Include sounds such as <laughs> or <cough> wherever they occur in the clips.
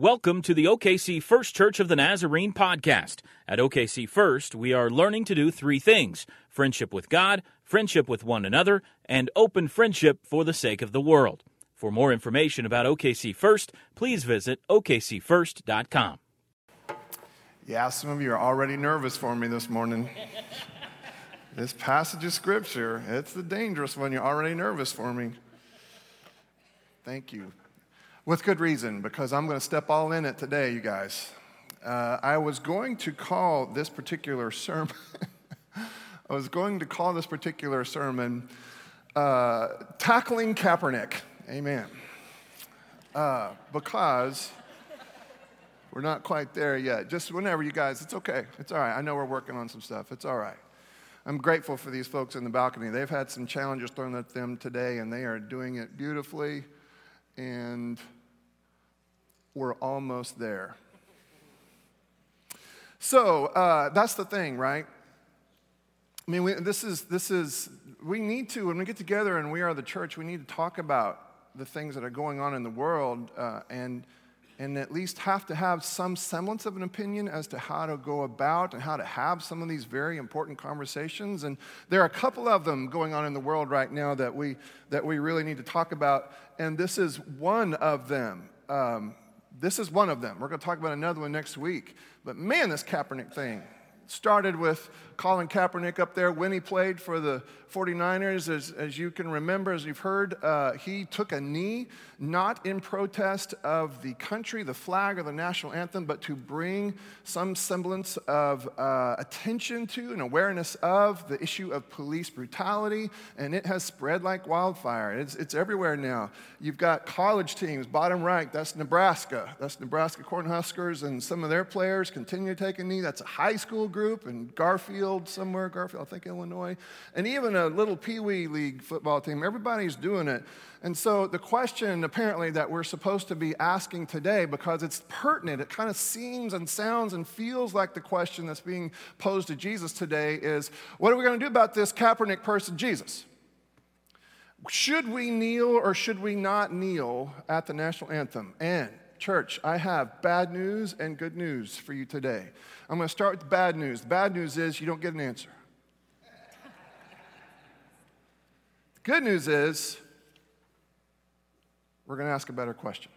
Welcome to the OKC First Church of the Nazarene podcast. At OKC First, we are learning to do three things friendship with God, friendship with one another, and open friendship for the sake of the world. For more information about OKC First, please visit okcfirst.com. Yeah, some of you are already nervous for me this morning. this passage of scripture, it's the dangerous one. You're already nervous for me. Thank you. With good reason, because I'm going to step all in it today, you guys. Uh, I was going to call this particular sermon, <laughs> I was going to call this particular sermon uh, Tackling Kaepernick. Amen. Uh, because we're not quite there yet. Just whenever you guys, it's okay. It's all right. I know we're working on some stuff. It's all right. I'm grateful for these folks in the balcony. They've had some challenges thrown at them today, and they are doing it beautifully and we're almost there. So uh, that's the thing, right? I mean, we, this is, this is, we need to, when we get together and we are the church, we need to talk about the things that are going on in the world uh, and, and at least have to have some semblance of an opinion as to how to go about and how to have some of these very important conversations. And there are a couple of them going on in the world right now that we, that we really need to talk about. And this is one of them. Um, this is one of them. We're going to talk about another one next week. But man, this Kaepernick thing started with Colin Kaepernick up there when he played for the 49ers. As, as you can remember, as you've heard, uh, he took a knee, not in protest of the country, the flag, or the national anthem, but to bring some semblance of uh, attention to and awareness of the issue of police brutality. And it has spread like wildfire. It's, it's everywhere now. You've got college teams, bottom right, that's Nebraska. That's Nebraska Cornhuskers, and some of their players continue to take a knee. That's a high school group, and Garfield Garfield somewhere, Garfield, I think Illinois, and even a little Pee Wee League football team. Everybody's doing it. And so the question apparently that we're supposed to be asking today, because it's pertinent, it kind of seems and sounds and feels like the question that's being posed to Jesus today is what are we going to do about this Kaepernick person, Jesus? Should we kneel or should we not kneel at the national anthem? And Church, I have bad news and good news for you today. I'm going to start with the bad news. The bad news is you don't get an answer. the good news is we're going to ask a better question.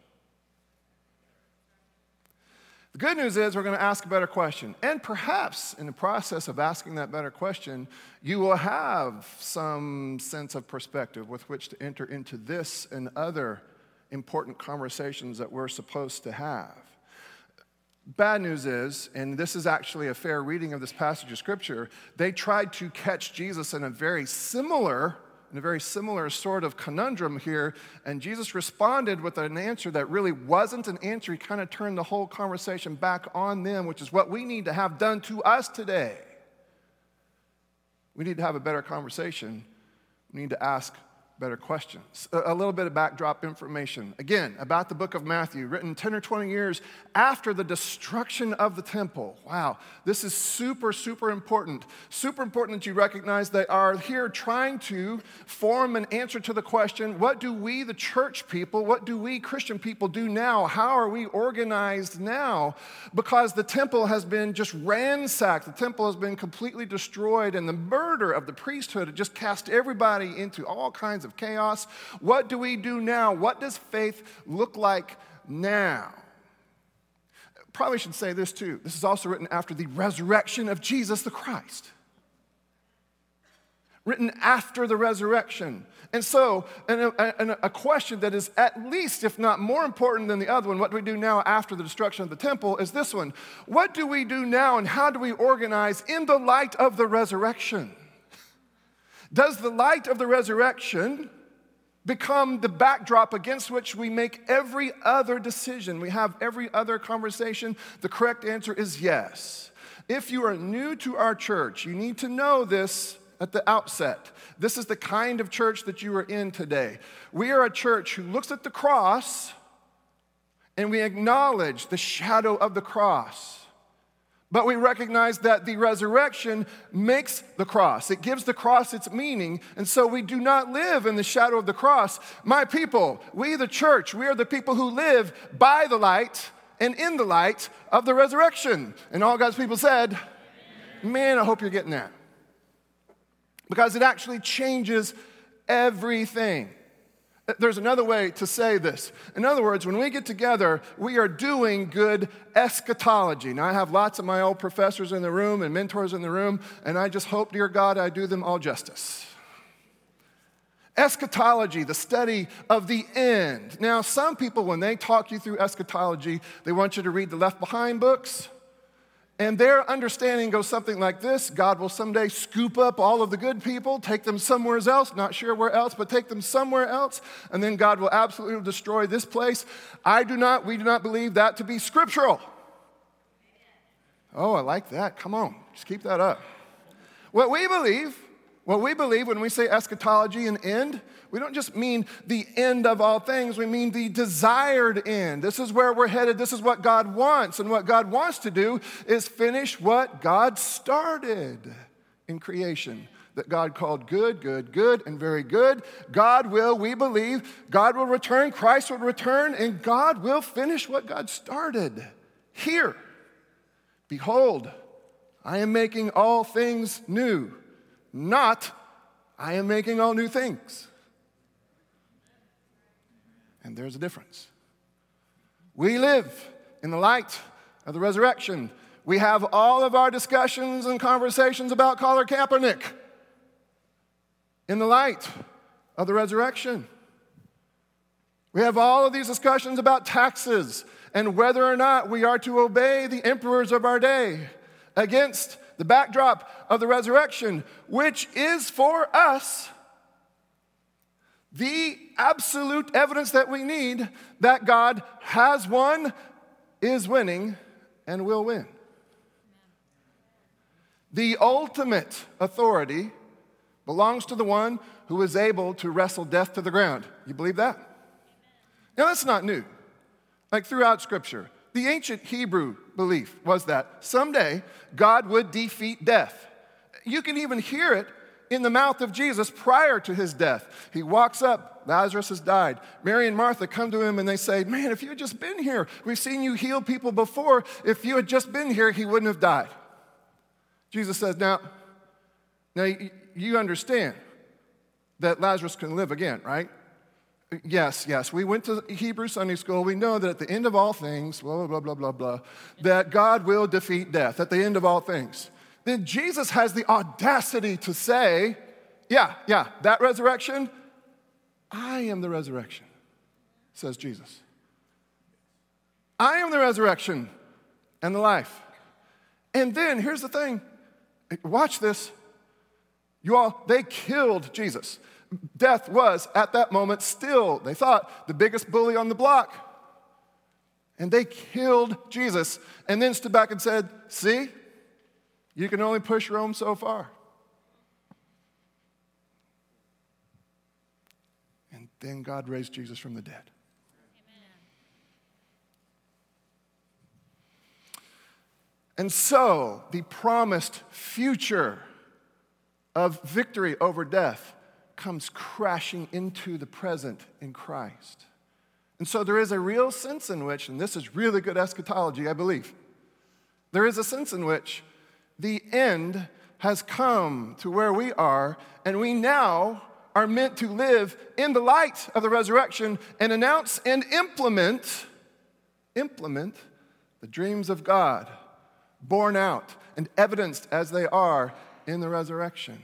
The good news is we're going to ask a better question. And perhaps in the process of asking that better question, you will have some sense of perspective with which to enter into this and other important conversations that we're supposed to have. Bad news is, and this is actually a fair reading of this passage of scripture, they tried to catch Jesus in a very similar in a very similar sort of conundrum here. And Jesus responded with an answer that really wasn't an answer. He kind of turned the whole conversation back on them, which is what we need to have done to us today. We need to have a better conversation. We need to ask better questions. A, little bit of backdrop information. Again, about the book of Matthew, written 10 or 20 years after the destruction of the temple. Wow, this is super, super important. Super important that you recognize they are here trying to form an answer to the question what do we, the church people, what do we, Christian people, do now? How are we organized now? Because the temple has been just ransacked, the temple has been completely destroyed, and the murder of the priesthood just cast everybody into all kinds of chaos. What do we do now? What does faith look like now? Probably should say this too. This is also written after the resurrection of Jesus the Christ. Written after the resurrection. And so, and a, and a, question that is at least, if not more important than the other one, what do we do now after the destruction of the temple, is this one. What do we do now and how do we organize in the light of the resurrection? Does the light of the resurrection become the backdrop against which we make every other decision? We have every other conversation. The correct answer is yes. If you are new to our church, you need to know this at the outset. This is the kind of church that you are in today. We are a church who looks at the cross and we acknowledge the shadow of the cross. But we recognize that the resurrection makes the cross. It gives the cross its meaning. And so we do not live in the shadow of the cross. My people, we, the church, we are the people who live by the light and in the light of the resurrection. And all God's people said, Man, I hope you're getting that. Because it actually changes everything. There's another way to say this. In other words, when we get together, we are doing good eschatology. Now, I have lots of my old professors in the room and mentors in the room, and I just hope, dear God, I do them all justice. Eschatology, the study of the end. Now, some people, when they talk you through eschatology, they want you to read the Left Behind books. And their understanding goes something like this God will someday scoop up all of the good people, take them somewhere else, not sure where else, but take them somewhere else, and then God will absolutely destroy this place. I do not, we do not believe that to be scriptural. Oh, I like that. Come on, just keep that up. What we believe what we believe when we say eschatology and end, we don't just mean the end of all things, we mean the desired end. This is where we're headed. This is what God wants. And what God wants to do is finish what God started in creation that God called good, good, good, and very good. God will, we believe, God will return, Christ will return, and God will finish what God started here. Behold, I am making all things new not I am making all new things. And there's a difference. We live in the light of the resurrection. We have all of our discussions and conversations about Colin Kaepernick in the light of the resurrection. We have all of these discussions about taxes and whether or not we are to obey the emperors of our day against the backdrop of the resurrection, which is for us the absolute evidence that we need that God has won, is winning, and will win. The ultimate authority belongs to the one who is able to wrestle death to the ground. You believe that? Now, that's not new. Like throughout Scripture, the ancient Hebrew belief was that someday God would defeat death. You can even hear it in the mouth of Jesus prior to his death. He walks up, Lazarus has died. Mary and Martha come to him and they say, Man, if you had just been here, we've seen you heal people before. If you had just been here, he wouldn't have died. Jesus says, Now, now you understand that Lazarus can live again, right? Yes, yes. We went to Hebrew Sunday school. We know that at the end of all things, blah, blah, blah, blah, blah, that God will defeat death at the end of all things. Then Jesus has the audacity to say, Yeah, yeah, that resurrection, I am the resurrection, says Jesus. I am the resurrection and the life. And then here's the thing watch this. You all, they killed Jesus death was, at that moment, still, they thought, the biggest bully on the block. And they killed Jesus and then stood back and said, See, you can only push Rome so far. And then God raised Jesus from the dead. And so, the promised future of victory over death comes crashing into the present in Christ. And so there is a real sense in which, and this is really good eschatology, I believe, there is a sense in which the end has come to where we are, and we now are meant to live in the light of the resurrection and announce and implement, implement the dreams of God, borne out and evidenced as they are in the resurrection.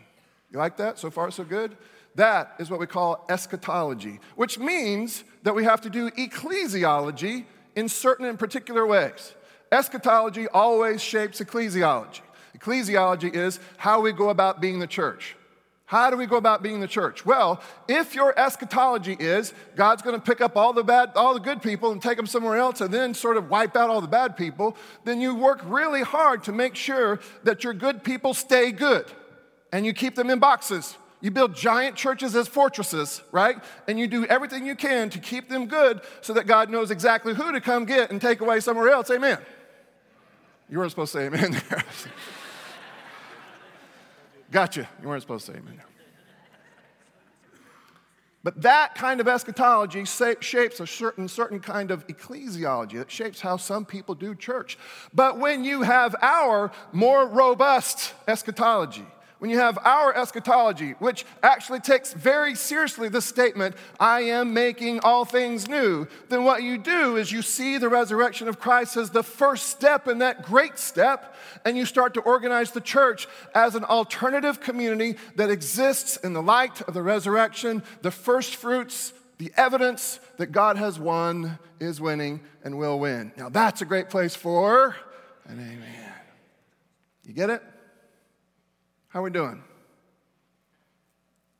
You like that? So far, so good? That is what we call eschatology, which means that we have to do ecclesiology in certain and particular ways. Eschatology always shapes ecclesiology. Ecclesiology is how we go about being the church. How do we go about being the church? Well, if your eschatology is God's going to pick up all the bad, all the good people and take them somewhere else and then sort of wipe out all the bad people, then you work really hard to make sure that your good people stay good and you keep them in boxes you build giant churches as fortresses, right? And you do everything you can to keep them good so that God knows exactly who to come get and take away somewhere else. Amen. You weren't supposed to say amen <laughs> there. Gotcha. You weren't supposed to say amen. But that kind of eschatology shapes a certain, certain kind of ecclesiology. It shapes how some people do church. But when you have our more robust eschatology, when you have our eschatology, which actually takes very seriously the statement, I am making all things new, then what you do is you see the resurrection of Christ as the first step in that great step, and you start to organize the church as an alternative community that exists in the light of the resurrection, the first fruits, the evidence that God has won, is winning, and will win. Now that's a great place for an amen. You get it? How are we doing?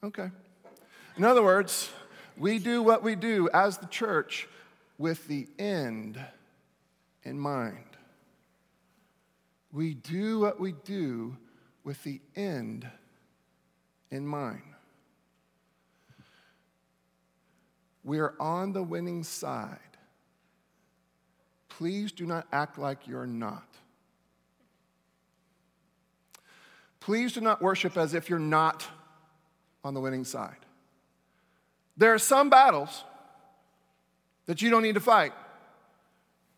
Okay. In other words, we do what we do as the church with the end in mind. We do what we do with the end in mind. We are on the winning side. Please do not act like you're not. Please do not worship as if you're not on the winning side. There are some battles that you don't need to fight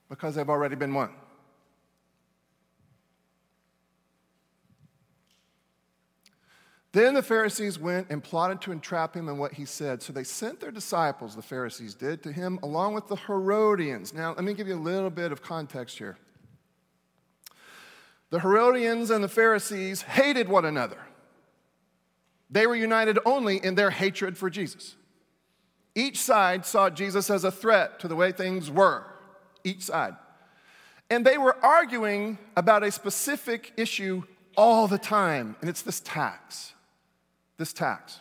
because they've already been won. Then the Pharisees went and plotted to entrap him in what he said. So they sent their disciples, the Pharisees did, to him along with the Herodians. Now, let me give you a little bit of context here. The Herodians and the Pharisees hated one another. They were united only in their hatred for Jesus. Each side saw Jesus as a threat to the way things were, each side. And they were arguing about a specific issue all the time, and it's this tax. This tax.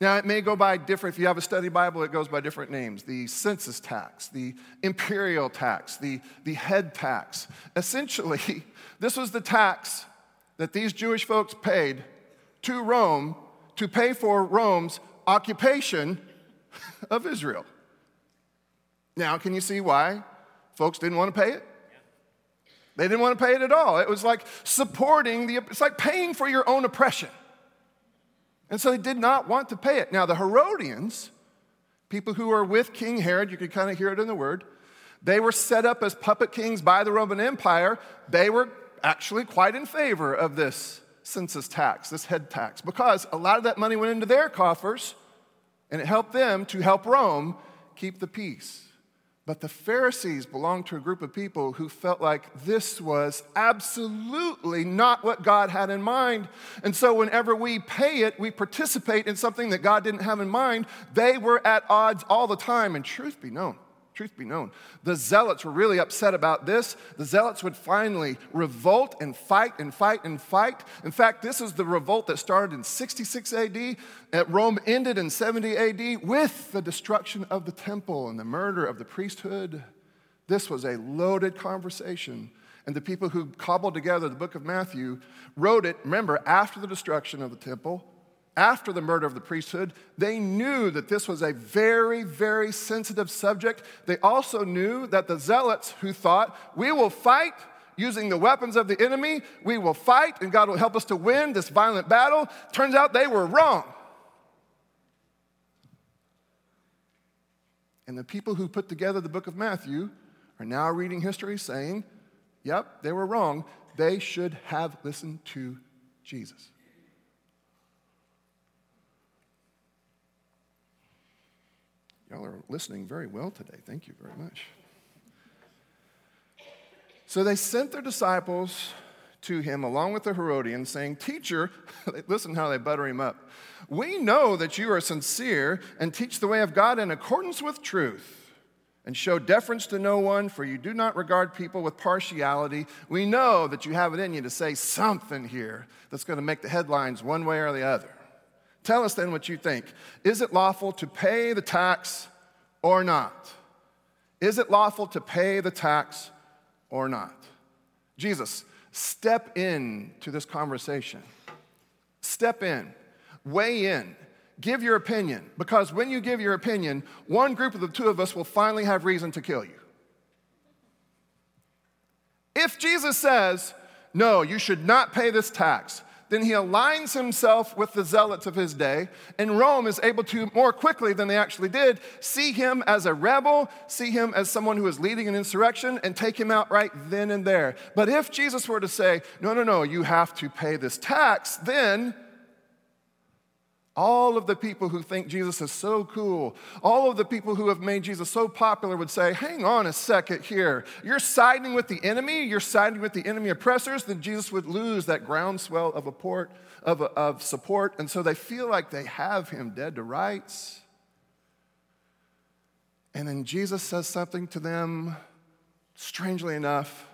Now, it may go by different, if you have a study Bible, it goes by different names the census tax, the imperial tax, the, the head tax. Essentially, <laughs> this was the tax that these Jewish folks paid to Rome to pay for Rome's occupation <laughs> of Israel. Now, can you see why folks didn't want to pay it? They didn't want to pay it at all. It was like supporting the, it's like paying for your own oppression. And so they did not want to pay it. Now, the Herodians, people who were with King Herod, you could kind of hear it in the word, they were set up as puppet kings by the Roman Empire. They were actually quite in favor of this census tax, this head tax, because a lot of that money went into their coffers and it helped them to help Rome keep the peace. But the Pharisees belonged to a group of people who felt like this was absolutely not what God had in mind. And so, whenever we pay it, we participate in something that God didn't have in mind. They were at odds all the time. And truth be known, Truth be known, the zealots were really upset about this. The zealots would finally revolt and fight and fight and fight. In fact, this is the revolt that started in 66 AD. At Rome ended in 70 AD with the destruction of the temple and the murder of the priesthood. This was a loaded conversation. And the people who cobbled together the book of Matthew wrote it, remember, after the destruction of the temple after the murder of the priesthood, they knew that this was a very, very sensitive subject. They also knew that the zealots who thought, we will fight using the weapons of the enemy, we will fight, and God will help us to win this violent battle, turns out they were wrong. And the people who put together the book of Matthew are now reading history saying, yep, they were wrong. They should have listened to Jesus. Y'all are listening very well today. Thank you very much. So they sent their disciples to him along with the Herodians, saying, Teacher, <laughs> listen how they butter him up. We know that you are sincere and teach the way of God in accordance with truth and show deference to no one, for you do not regard people with partiality. We know that you have it in you to say something here that's going to make the headlines one way or the other. Tell us then what you think. Is it lawful to pay the tax or not? Is it lawful to pay the tax or not? Jesus, step in to this conversation. Step in, weigh in, give your opinion, because when you give your opinion, one group of the two of us will finally have reason to kill you. If Jesus says, no, you should not pay this tax, then he aligns himself with the zealots of his day, and Rome is able to, more quickly than they actually did, see him as a rebel, see him as someone who is leading an insurrection, and take him out right then and there. But if Jesus were to say, no, no, no, you have to pay this tax, then all of the people who think Jesus is so cool, all of the people who have made Jesus so popular would say, Hang on a second here. You're siding with the enemy, you're siding with the enemy oppressors, then Jesus would lose that groundswell of, port, of, of support. And so they feel like they have him dead to rights. And then Jesus says something to them, strangely enough,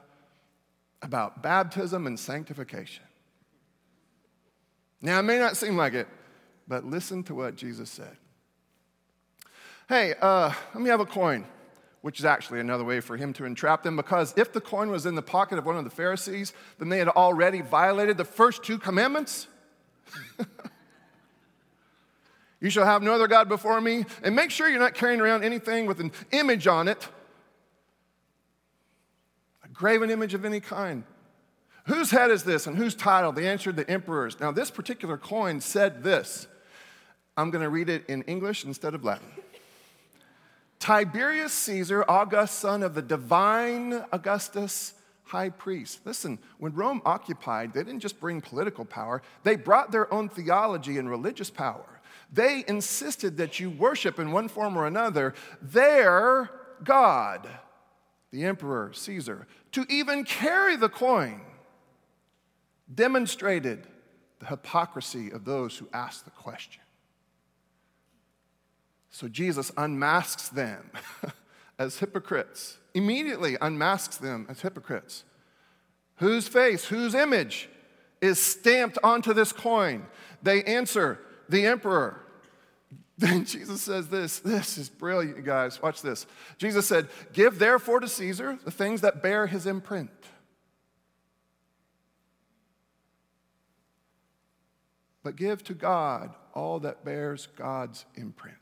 about baptism and sanctification. Now, it may not seem like it, but listen to what Jesus said. Hey, uh, let me have a coin, which is actually another way for him to entrap them because if the coin was in the pocket of one of the Pharisees, then they had already violated the first two commandments. <laughs> you shall have no other God before me, and make sure you're not carrying around anything with an image on it, a graven image of any kind. Whose head is this and whose title? They answered the emperor's. Now, this particular coin said this I'm going to read it in English instead of Latin. Tiberius Caesar, august son of the divine Augustus, high priest. Listen, when Rome occupied, they didn't just bring political power, they brought their own theology and religious power. They insisted that you worship in one form or another their God, the emperor Caesar, to even carry the coin demonstrated the hypocrisy of those who asked the question. So Jesus unmasks them <laughs> as hypocrites, immediately unmasks them as hypocrites. Whose face, whose image is stamped onto this coin? They answer, the emperor. <laughs> Then Jesus says this. This is brilliant, guys. Watch this. Jesus said, Give therefore to Caesar the things that bear his imprint. But give to God all that bears God's imprint.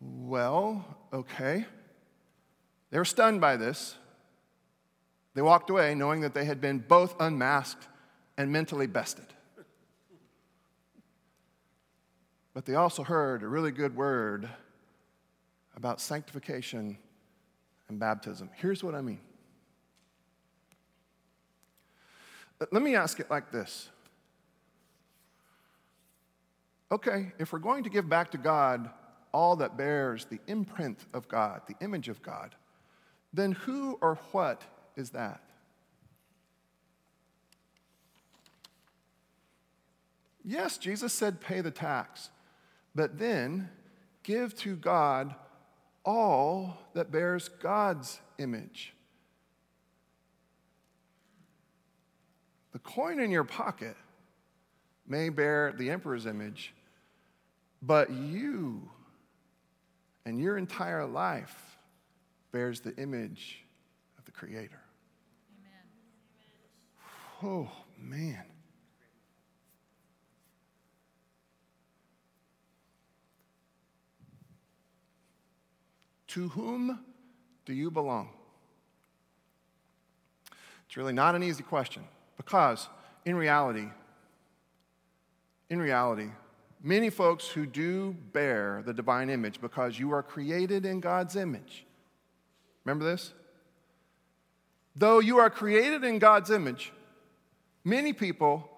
Well, okay. They were stunned by this. They walked away knowing that they had been both unmasked and mentally bested. But they also heard a really good word about sanctification and baptism. Here's what I mean. Uh, let me ask it like this. Okay, if we're going to give back to God all that bears the imprint of God, the image of God, then who or what is that? Yes, Jesus said pay the tax, but then give to God all that bears God's image. The coin in your pocket may bear the emperor's image, but you and your entire life bears the image of the Creator. Amen. Oh, man. To whom do you belong? It's really not an easy question because, in reality, in reality, many folks who do bear the divine image because you are created in God's image. Remember this? Though you are created in God's image, many people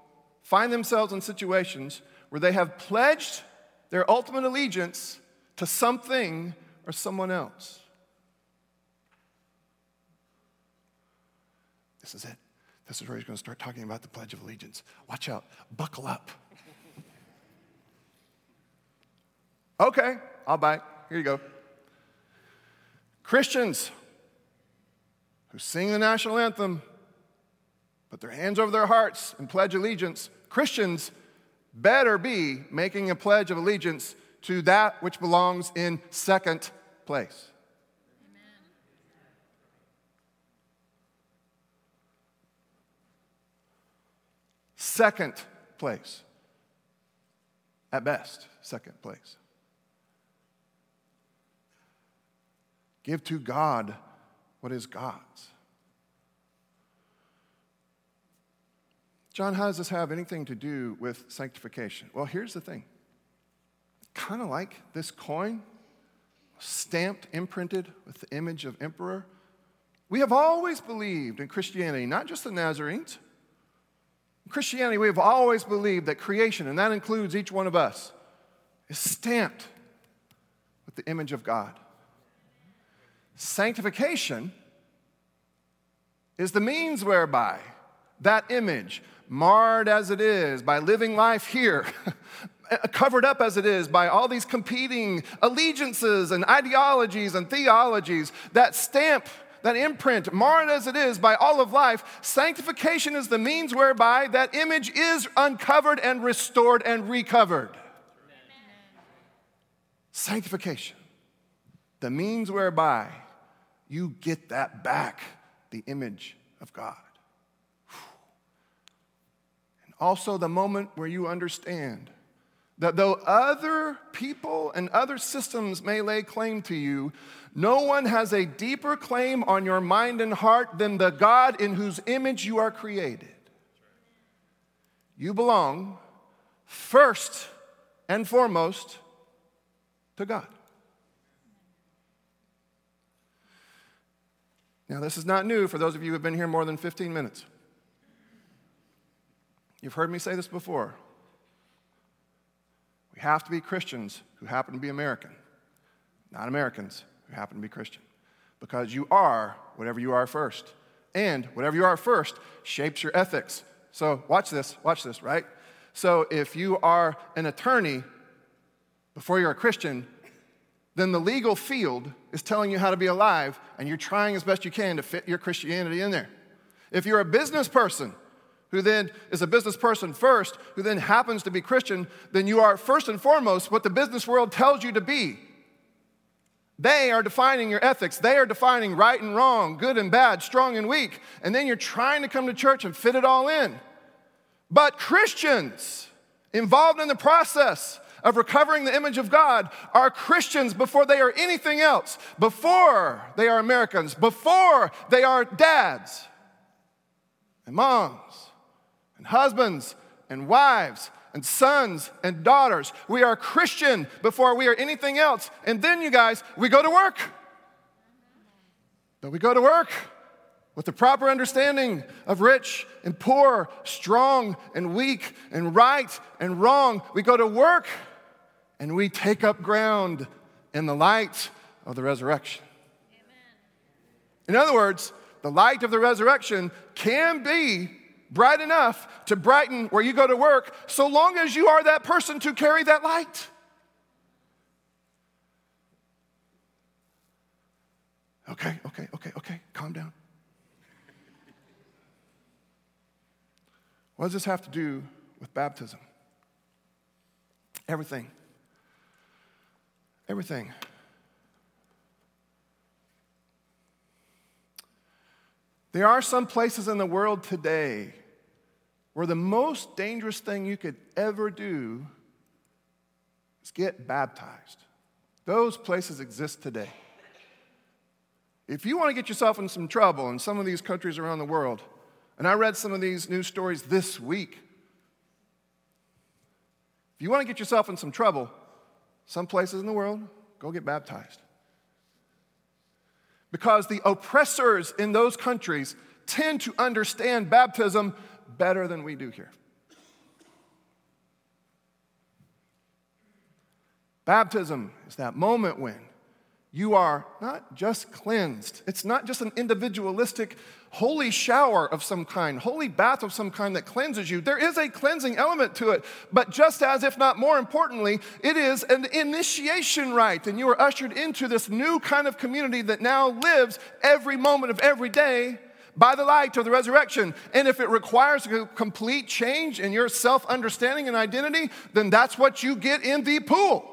find themselves in situations where they have pledged their ultimate allegiance to something or someone else. This is it. This is where he's going to start talking about the Pledge of Allegiance. Watch out, buckle up. Okay, I'll buy. Here you go. Christians who sing the national anthem, put their hands over their hearts and pledge allegiance. Christians better be making a pledge of allegiance to that which belongs in second place. Second place. At best, second place. Give to God what is God's. John, how does this have anything to do with sanctification? Well, here's the thing kind of like this coin, stamped, imprinted with the image of emperor. We have always believed in Christianity, not just the Nazarenes. In Christianity, we have always believed that creation, and that includes each one of us, is stamped with the image of God. Sanctification is the means whereby that image, marred as it is by living life here, <laughs> covered up as it is by all these competing allegiances and ideologies and theologies, that stamp, that imprint, marred as it is by all of life, sanctification is the means whereby that image is uncovered and restored and recovered. Sanctification, the means whereby you get that back, the image of God. And also the moment where you understand that though other people and other systems may lay claim to you, no one has a deeper claim on your mind and heart than the God in whose image you are created. You belong first and foremost to God. Now, this is not new for those of you who have been here more than 15 minutes. You've heard me say this before. We have to be Christians who happen to be American, not Americans who happen to be Christian. Because you are whatever you are first. And whatever you are first shapes your ethics. So, watch this, watch this, right? So, if you are an attorney before you're a Christian, then the legal field is telling you how to be alive, and you're trying as best you can to fit your Christianity in there. If you're a business person who then is a business person first, who then happens to be Christian, then you are first and foremost what the business world tells you to be. They are defining your ethics. They are defining right and wrong, good and bad, strong and weak. And then you're trying to come to church and fit it all in. But Christians involved in the process of recovering the image of God are Christians before they are anything else, before they are Americans, before they are dads and moms and husbands and wives and sons and daughters. We are Christian before we are anything else. And then, you guys, we go to work. But we go to work with the proper understanding of rich and poor, strong and weak, and right and wrong. We go to work and we take up ground in the light of the resurrection. Amen. In other words, the light of the resurrection can be bright enough to brighten where you go to work so long as you are that person to carry that light. Okay, okay, okay, okay, calm down. What does this have to do with baptism? Everything. Everything. There are some places in the world today where the most dangerous thing you could ever do is get baptized. Those places exist today. If you want to get yourself in some trouble in some of these countries around the world, and I read some of these news stories this week, if you want to get yourself in some trouble, some places in the world, go get baptized. Because the oppressors in those countries tend to understand baptism better than we do here. Baptism is that moment when you are not just cleansed, it's not just an individualistic holy shower of some kind, holy bath of some kind that cleanses you. There is a cleansing element to it, but just as, if not more importantly, it is an initiation rite, and you are ushered into this new kind of community that now lives every moment of every day by the light of the resurrection. And if it requires a complete change in your self understanding and identity, then that's what you get in the pool.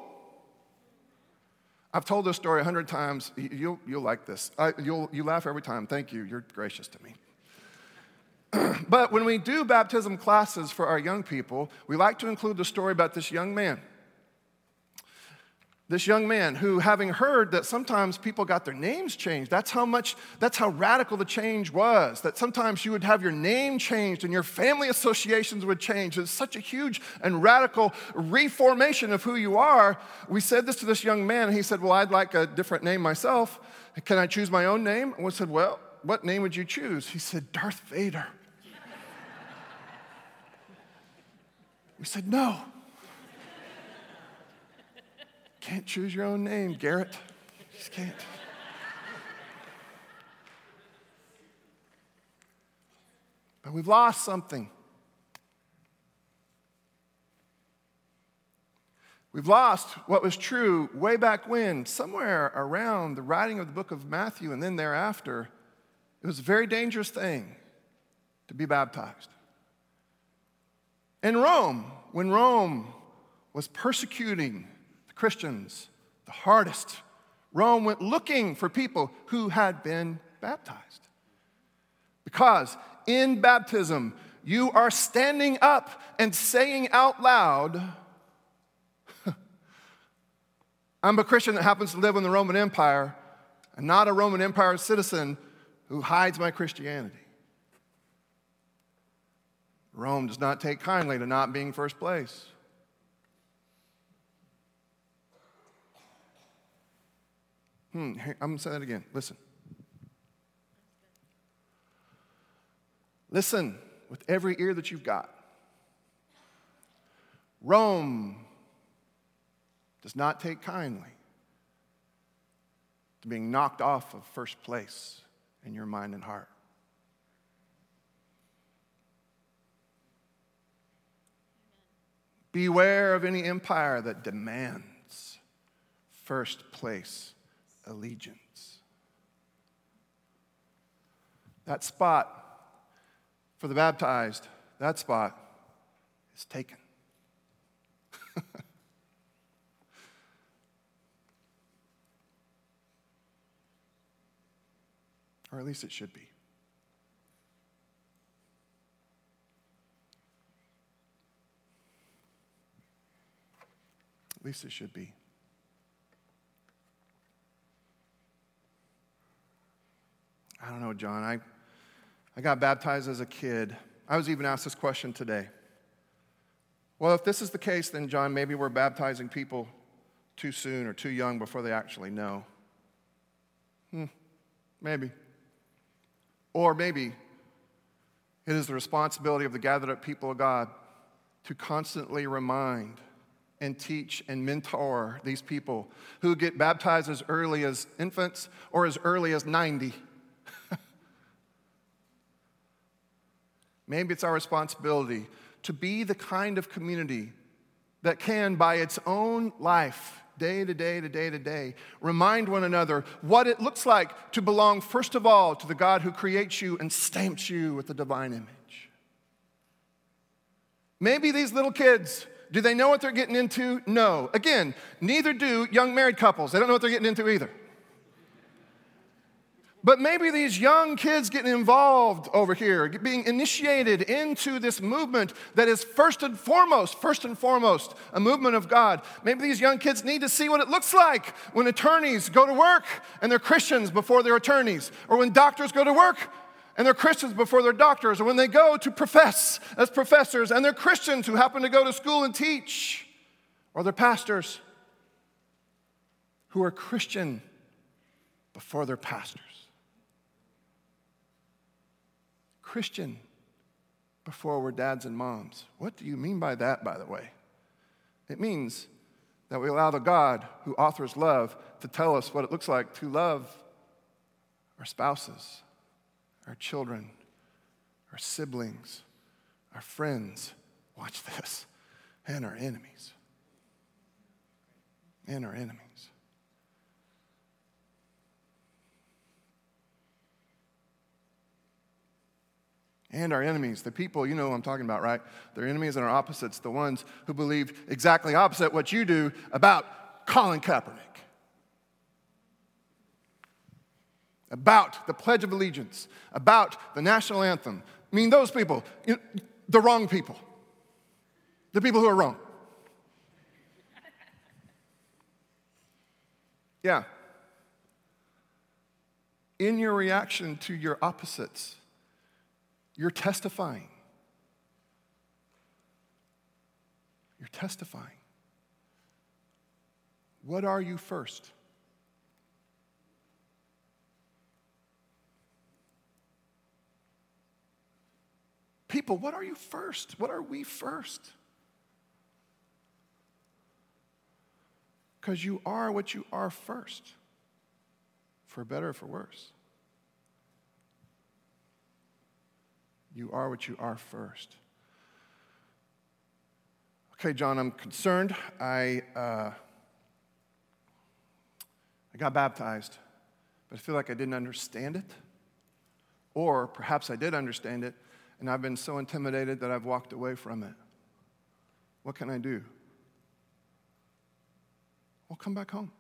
I've told this story a hundred times. You'll, you'll like this. I, you'll, you laugh every time. Thank you. You're gracious to me. <clears throat> but when we do baptism classes for our young people, we like to include the story about this young man. This young man who, having heard that sometimes people got their names changed, that's how much, that's how radical the change was. That sometimes you would have your name changed and your family associations would change. It's such a huge and radical reformation of who you are. We said this to this young man, and he said, Well, I'd like a different name myself. Can I choose my own name? And we said, Well, what name would you choose? He said, Darth Vader. <laughs> we said, No. Can't choose your own name, Garrett. Just can't. But we've lost something. We've lost what was true way back when, somewhere around the writing of the book of Matthew and then thereafter. It was a very dangerous thing to be baptized. In Rome, when Rome was persecuting Christians the hardest. Rome went looking for people who had been baptized. Because in baptism, you are standing up and saying out loud, <laughs> I'm a Christian that happens to live in the Roman Empire and not a Roman Empire citizen who hides my Christianity. Rome does not take kindly to not being first place. Hmm, I'm going to say that again. Listen. Listen with every ear that you've got. Rome does not take kindly to being knocked off of first place in your mind and heart. Beware of any empire that demands first place allegiance. That spot for the baptized, that spot is taken. <laughs> or at least it should be. At least it should be. I don't know, John. I, I got baptized as a kid. I was even asked this question today. Well, if this is the case, then, John, maybe we're baptizing people too soon or too young before they actually know. Hmm, maybe. Or maybe it is the responsibility of the gathered up people of God to constantly remind and teach and mentor these people who get baptized as early as infants or as early as 90 Maybe it's our responsibility to be the kind of community that can, by its own life, day to day to day to day, remind one another what it looks like to belong, first of all, to the God who creates you and stamps you with the divine image. Maybe these little kids, do they know what they're getting into? No. Again, neither do young married couples. They don't know what they're getting into either. But maybe these young kids getting involved over here, being initiated into this movement that is first and foremost, first and foremost, a movement of God. Maybe these young kids need to see what it looks like when attorneys go to work and they're Christians before they're attorneys, or when doctors go to work and they're Christians before they're doctors, or when they go to profess as professors and they're Christians who happen to go to school and teach, or they're pastors who are Christian before they're pastors. Christian before we're dads and moms. What do you mean by that, by the way? It means that we allow the God who authors love to tell us what it looks like to love our spouses, our children, our siblings, our friends. Watch this, and our enemies. And our enemies. And our enemies, the people, you know I'm talking about, right? Their enemies and our opposites, the ones who believe exactly opposite what you do about Colin Kaepernick, about the Pledge of Allegiance, about the national anthem. I mean, those people, you know, the wrong people, the people who are wrong. Yeah. In your reaction to your opposites, you're testifying. You're testifying. What are you first? People, what are you first? What are we first? Because you are what you are first, for better or for worse. You are what you are first. Okay, John, I'm concerned. I, uh, I got baptized, but I feel like I didn't understand it. Or perhaps I did understand it, and I've been so intimidated that I've walked away from it. What can I do? Well, come back home.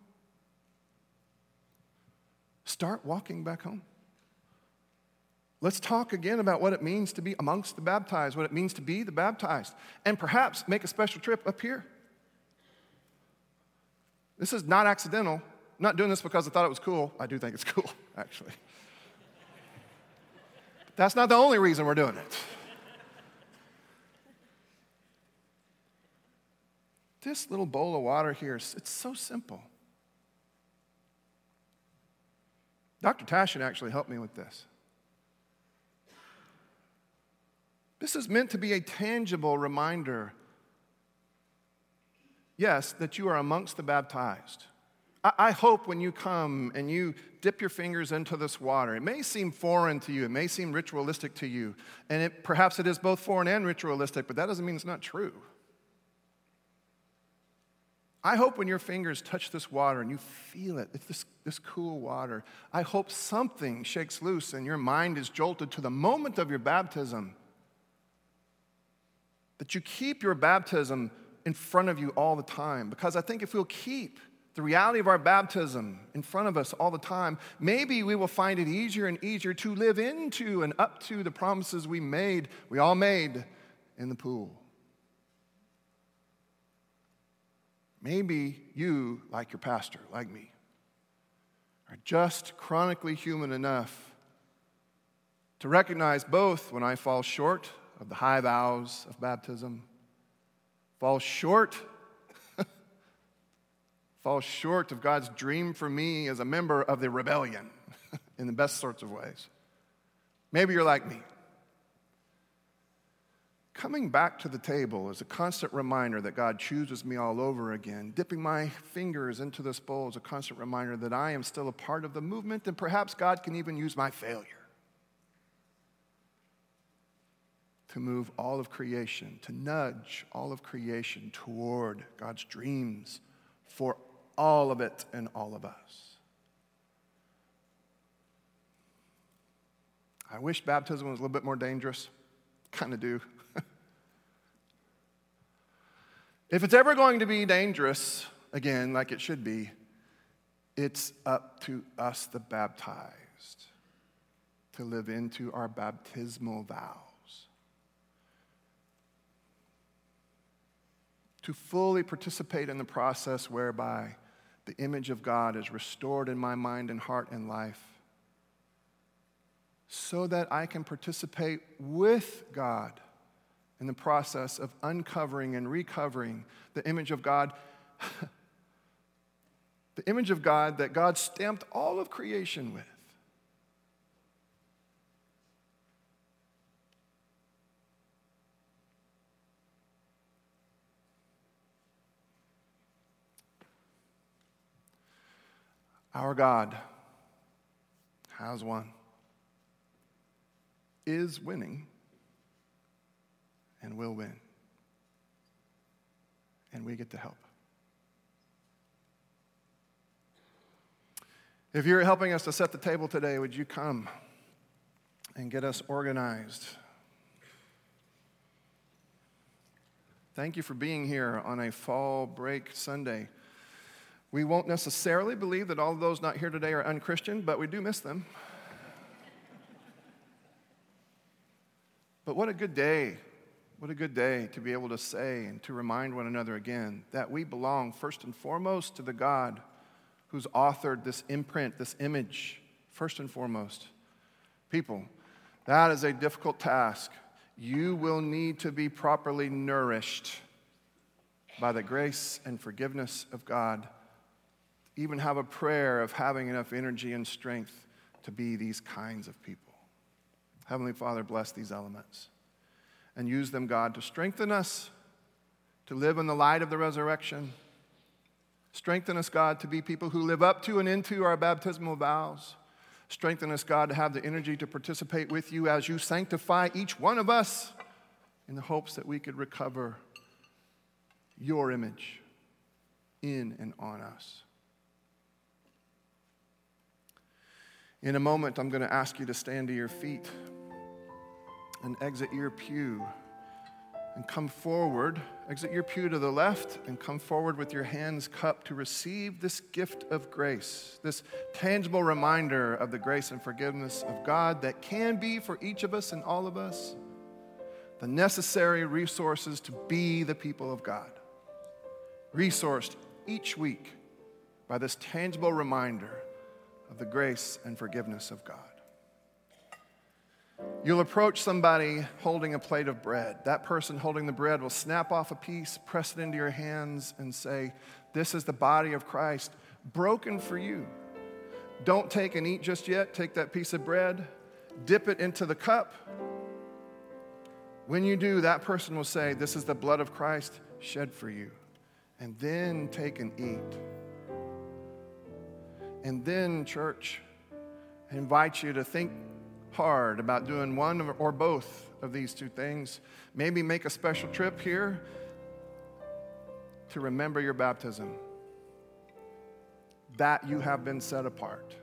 Start walking back home. Let's talk again about what it means to be amongst the baptized, what it means to be the baptized, and perhaps make a special trip up here. This is not accidental. I'm not doing this because I thought it was cool. I do think it's cool, <laughs> actually. But that's not the only reason we're doing it. This little bowl of water here, it's so simple. Dr. Tashin actually helped me with this. This is meant to be a tangible reminder, yes, that you are amongst the baptized. I hope when you come and you dip your fingers into this water, it may seem foreign to you, it may seem ritualistic to you, and it, perhaps it is both foreign and ritualistic, but that doesn't mean it's not true. I hope when your fingers touch this water and you feel it, it's this, this cool water, I hope something shakes loose and your mind is jolted to the moment of your baptism that you keep your baptism in front of you all the time. Because I think if we'll keep the reality of our baptism in front of us all the time, maybe we will find it easier and easier to live into and up to the promises we made, we all made in the pool. Maybe you, like your pastor, like me, are just chronically human enough to recognize both when I fall short of the high vows of baptism falls short <laughs> falls short of God's dream for me as a member of the rebellion <laughs> in the best sorts of ways. Maybe you're like me. Coming back to the table is a constant reminder that God chooses me all over again. Dipping my fingers into this bowl is a constant reminder that I am still a part of the movement, and perhaps God can even use my failure to move all of creation, to nudge all of creation toward God's dreams for all of it and all of us. I wish baptism was a little bit more dangerous. Kind of do. <laughs> if it's ever going to be dangerous, again, like it should be, it's up to us, the baptized, to live into our baptismal vow. To fully participate in the process whereby the image of God is restored in my mind and heart and life so that I can participate with God in the process of uncovering and recovering the image of God. <laughs> the image of God that God stamped all of creation with. Our God has won, is winning, and will win. And we get to help. If you're helping us to set the table today, would you come and get us organized? Thank you for being here on a fall break Sunday. We won't necessarily believe that all of those not here today are unchristian, but we do miss them. but what a good day. What a good day to be able to say and to remind one another again that we belong first and foremost to the God who's authored this imprint, this image, first and foremost. People, that is a difficult task. You will need to be properly nourished by the grace and forgiveness of God. Even have a prayer of having enough energy and strength to be these kinds of people. Heavenly Father, bless these elements and use them, God, to strengthen us to live in the light of the resurrection. Strengthen us, God, to be people who live up to and into our baptismal vows. Strengthen us, God, to have the energy to participate with you as you sanctify each one of us in the hopes that we could recover your image in and on us. In a moment, I'm going to ask you to stand to your feet and exit your pew and come forward. Exit your pew to the left and come forward with your hands cupped to receive this gift of grace, this tangible reminder of the grace and forgiveness of God that can be for each of us and all of us the necessary resources to be the people of God. Resourced each week by this tangible reminder of the grace and forgiveness of God. You'll approach somebody holding a plate of bread. That person holding the bread will snap off a piece, press it into your hands, and say, This is the body of Christ broken for you. Don't take and eat just yet. Take that piece of bread, dip it into the cup. When you do, that person will say, This is the blood of Christ shed for you. And then take and eat. And then, church, I invite you to think hard about doing one or both of these two things. Maybe make a special trip here to remember your baptism, that you have been set apart,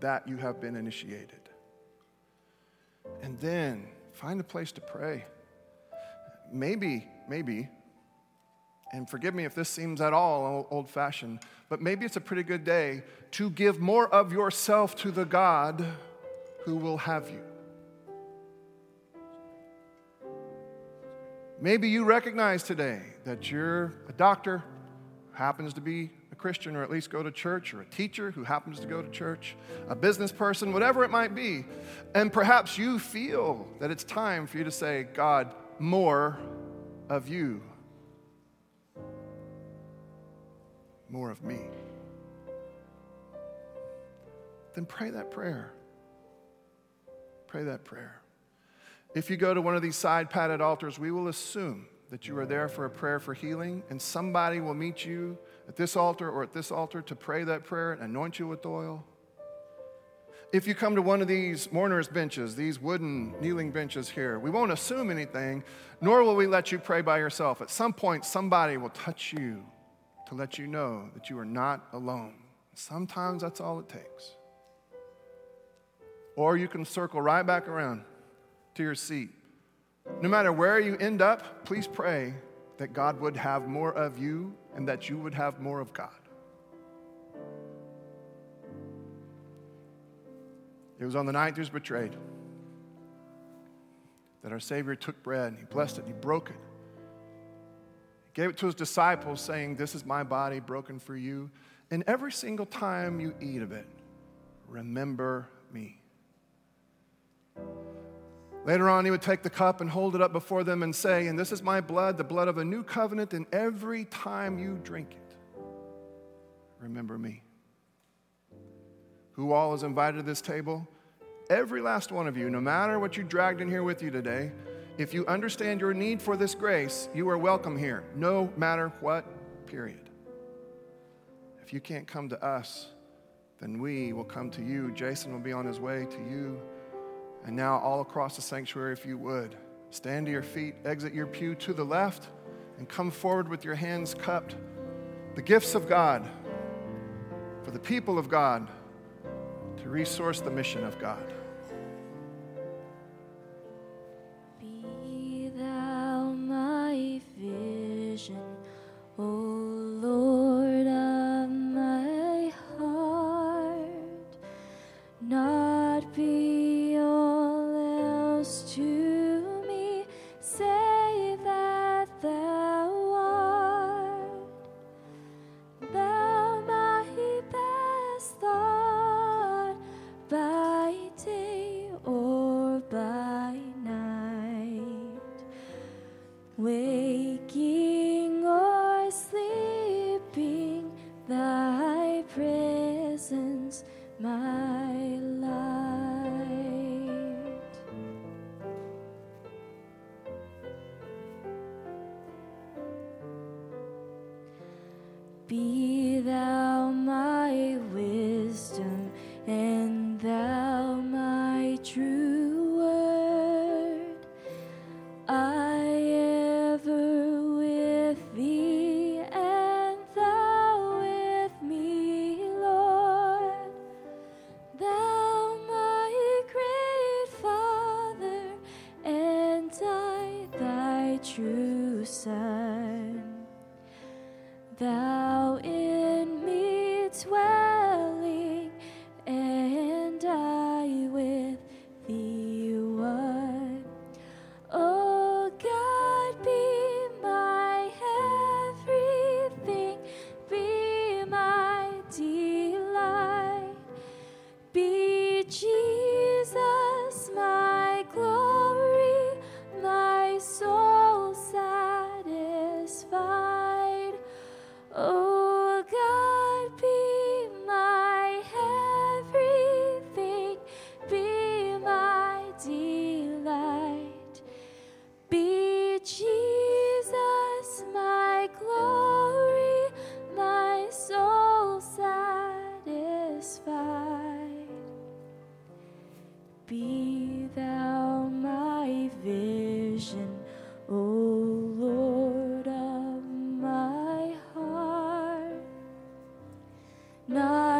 that you have been initiated. And then find a place to pray. Maybe, maybe, and forgive me if this seems at all old fashioned, but maybe it's a pretty good day to give more of yourself to the God who will have you. Maybe you recognize today that you're a doctor who happens to be a Christian or at least go to church, or a teacher who happens to go to church, a business person, whatever it might be. And perhaps you feel that it's time for you to say, God, more of you, more of me. Then pray that prayer. Pray that prayer. If you go to one of these side padded altars, we will assume that you are there for a prayer for healing, and somebody will meet you at this altar or at this altar to pray that prayer and anoint you with oil. If you come to one of these mourners' benches, these wooden kneeling benches here, we won't assume anything, nor will we let you pray by yourself. At some point, somebody will touch you to let you know that you are not alone. Sometimes that's all it takes. Or you can circle right back around to your seat. No matter where you end up, please pray that God would have more of you and that you would have more of God. It was on the night he was betrayed that our Savior took bread and he blessed it, he broke it. Gave it to his disciples, saying, This is my body broken for you. And every single time you eat of it, remember me. Later on, he would take the cup and hold it up before them and say, And this is my blood, the blood of a new covenant, and every time you drink it, remember me. Who all is invited to this table? Every last one of you, no matter what you dragged in here with you today, if you understand your need for this grace, you are welcome here, no matter what, period. If you can't come to us, then we will come to you. Jason will be on his way to you. And now, all across the sanctuary, if you would, stand to your feet, exit your pew to the left, and come forward with your hands cupped. The gifts of God for the people of God to resource the mission of God. Be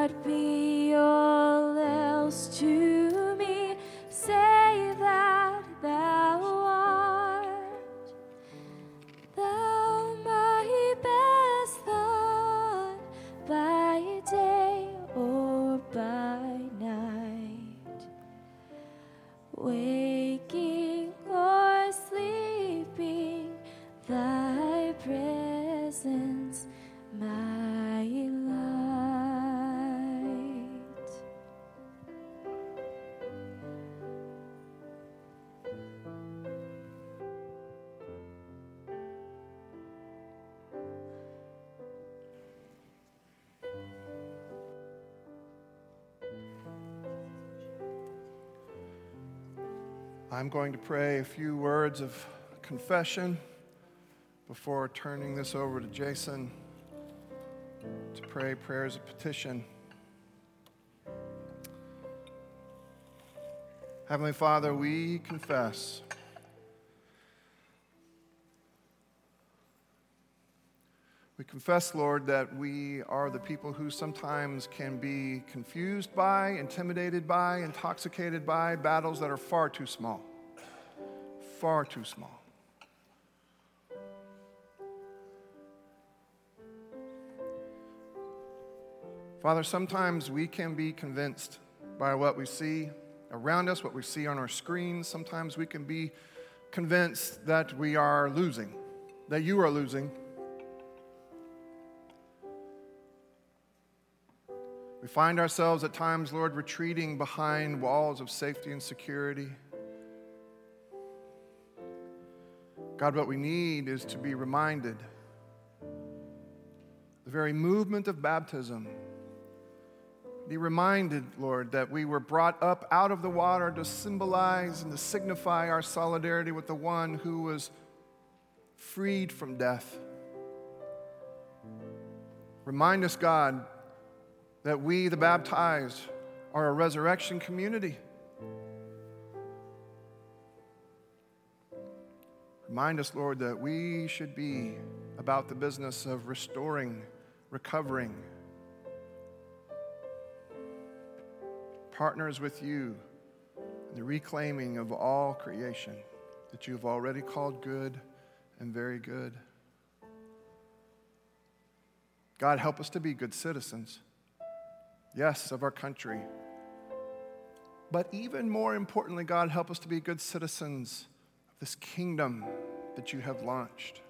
Not I'm going to pray a few words of confession before turning this over to Jason to pray prayers of petition. Heavenly Father, we confess. Confess, Lord, that we are the people who sometimes can be confused by, intimidated by, intoxicated by battles that are far too small. Far too small. Father, sometimes we can be convinced by what we see around us, what we see on our screens. Sometimes we can be convinced that we are losing, that you are losing. We find ourselves at times, Lord, retreating behind walls of safety and security. God, what we need is to be reminded the very movement of baptism. Be reminded, Lord, that we were brought up out of the water to symbolize and to signify our solidarity with the one who was freed from death. Remind us, God, that we, the baptized, are a resurrection community. Remind us, Lord, that we should be about the business of restoring, recovering, partners with you in the reclaiming of all creation that you have already called good and very good. God, help us to be good citizens yes, of our country. But even more importantly, God, help us to be good citizens of this kingdom that you have launched.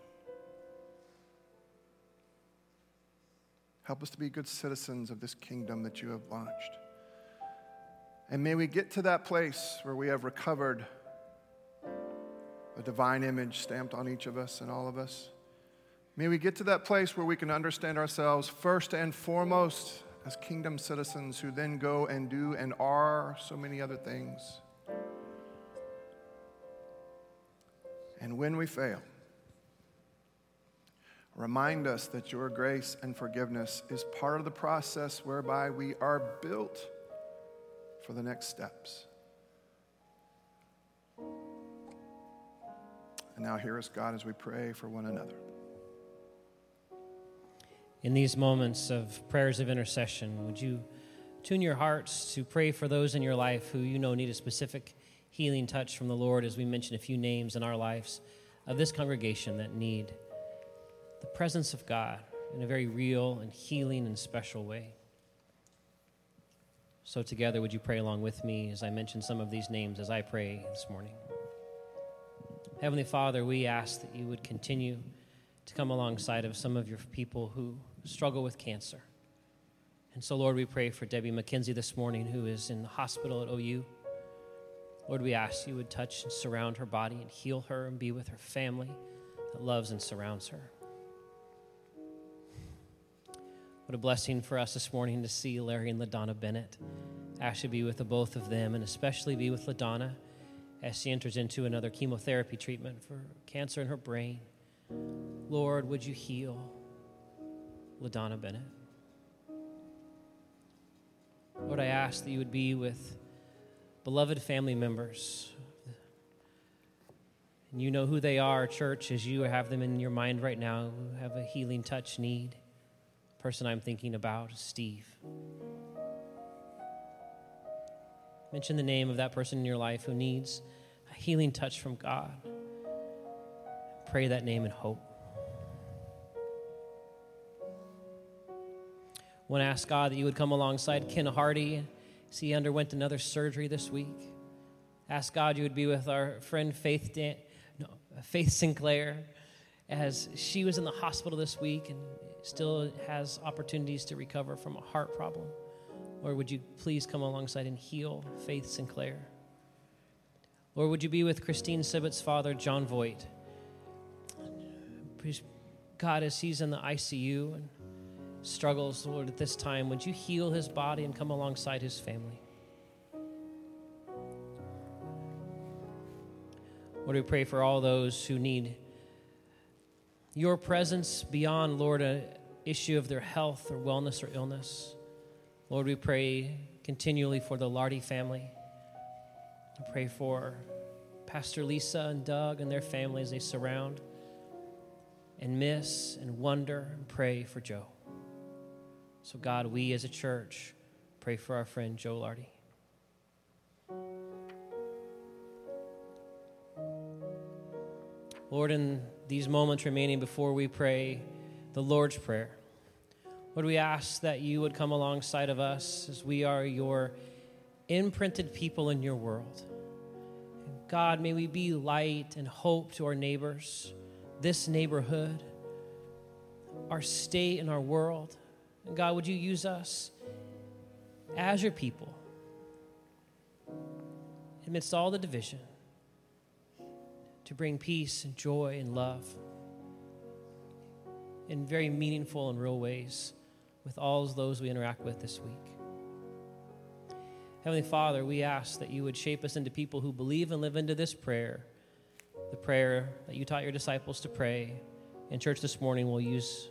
Help us to be good citizens of this kingdom that you have launched. And may we get to that place where we have recovered the divine image stamped on each of us and all of us. May we get to that place where we can understand ourselves first and foremost as kingdom citizens who then go and do and are so many other things. And when we fail, Remind us that your grace and forgiveness is part of the process whereby we are built for the next steps. And now, hear us, God, as we pray for one another. In these moments of prayers of intercession, would you tune your hearts to pray for those in your life who you know need a specific healing touch from the Lord, as we mentioned a few names in our lives of this congregation that need the presence of God in a very real and healing and special way? So, together, would you pray along with me as I mention some of these names as I pray this morning? Heavenly Father, we ask that you would continue to come alongside of some of your people who struggle with cancer. And so, Lord, we pray for Debbie McKenzie this morning, who is in the hospital at OU. Lord, we ask you would touch and surround her body and heal her and be with her family that loves and surrounds her. What a blessing for us this morning to see Larry and LaDonna Bennett. You be with the both of them, and especially be with LaDonna as she enters into another chemotherapy treatment for cancer in her brain. Lord, would you heal LaDonna Bennett? Lord, I ask that you would be with beloved family members. And you know who they are, church, as you have them in your mind right now, who have a healing touch need. The person I'm thinking about Steve. Mention the name of that person in your life who needs a healing touch from God. Pray that name in hope. Want to ask God that you would come alongside Ken Hardy. See, he underwent another surgery this week. Ask God you would be with our friend Faith, Dan- no, Faith Sinclair as she was in the hospital this week and still has opportunities to recover from a heart problem. Lord, would you please come alongside and heal Faith Sinclair? Lord, would you be with Christine Sibbett's father, John Voigt? Please God, as he's in the ICU and struggles, Lord, at this time, would you heal his body and come alongside his family? Lord, we pray for all those who need your presence beyond, Lord, an issue of their health or wellness or illness. Lord, we pray continually for the Lardy family. I pray for Pastor Lisa and Doug and their family as they surround and miss and wonder and pray for Joe. So, God, we as a church pray for our friend Joe Lardy. Lord, in these moments remaining before we pray the Lord's Prayer, Lord, we ask that you would come alongside of us as we are your imprinted people in your world. God, may we be light and hope to our neighbors, this neighborhood, our state, and our world. And God, would you use us as your people amidst all the division to bring peace and joy and love in very meaningful and real ways with all those we interact with this week. Heavenly Father, we ask that you would shape us into people who believe and live into this prayer, the prayer that you taught your disciples to pray. In church this morning, we'll use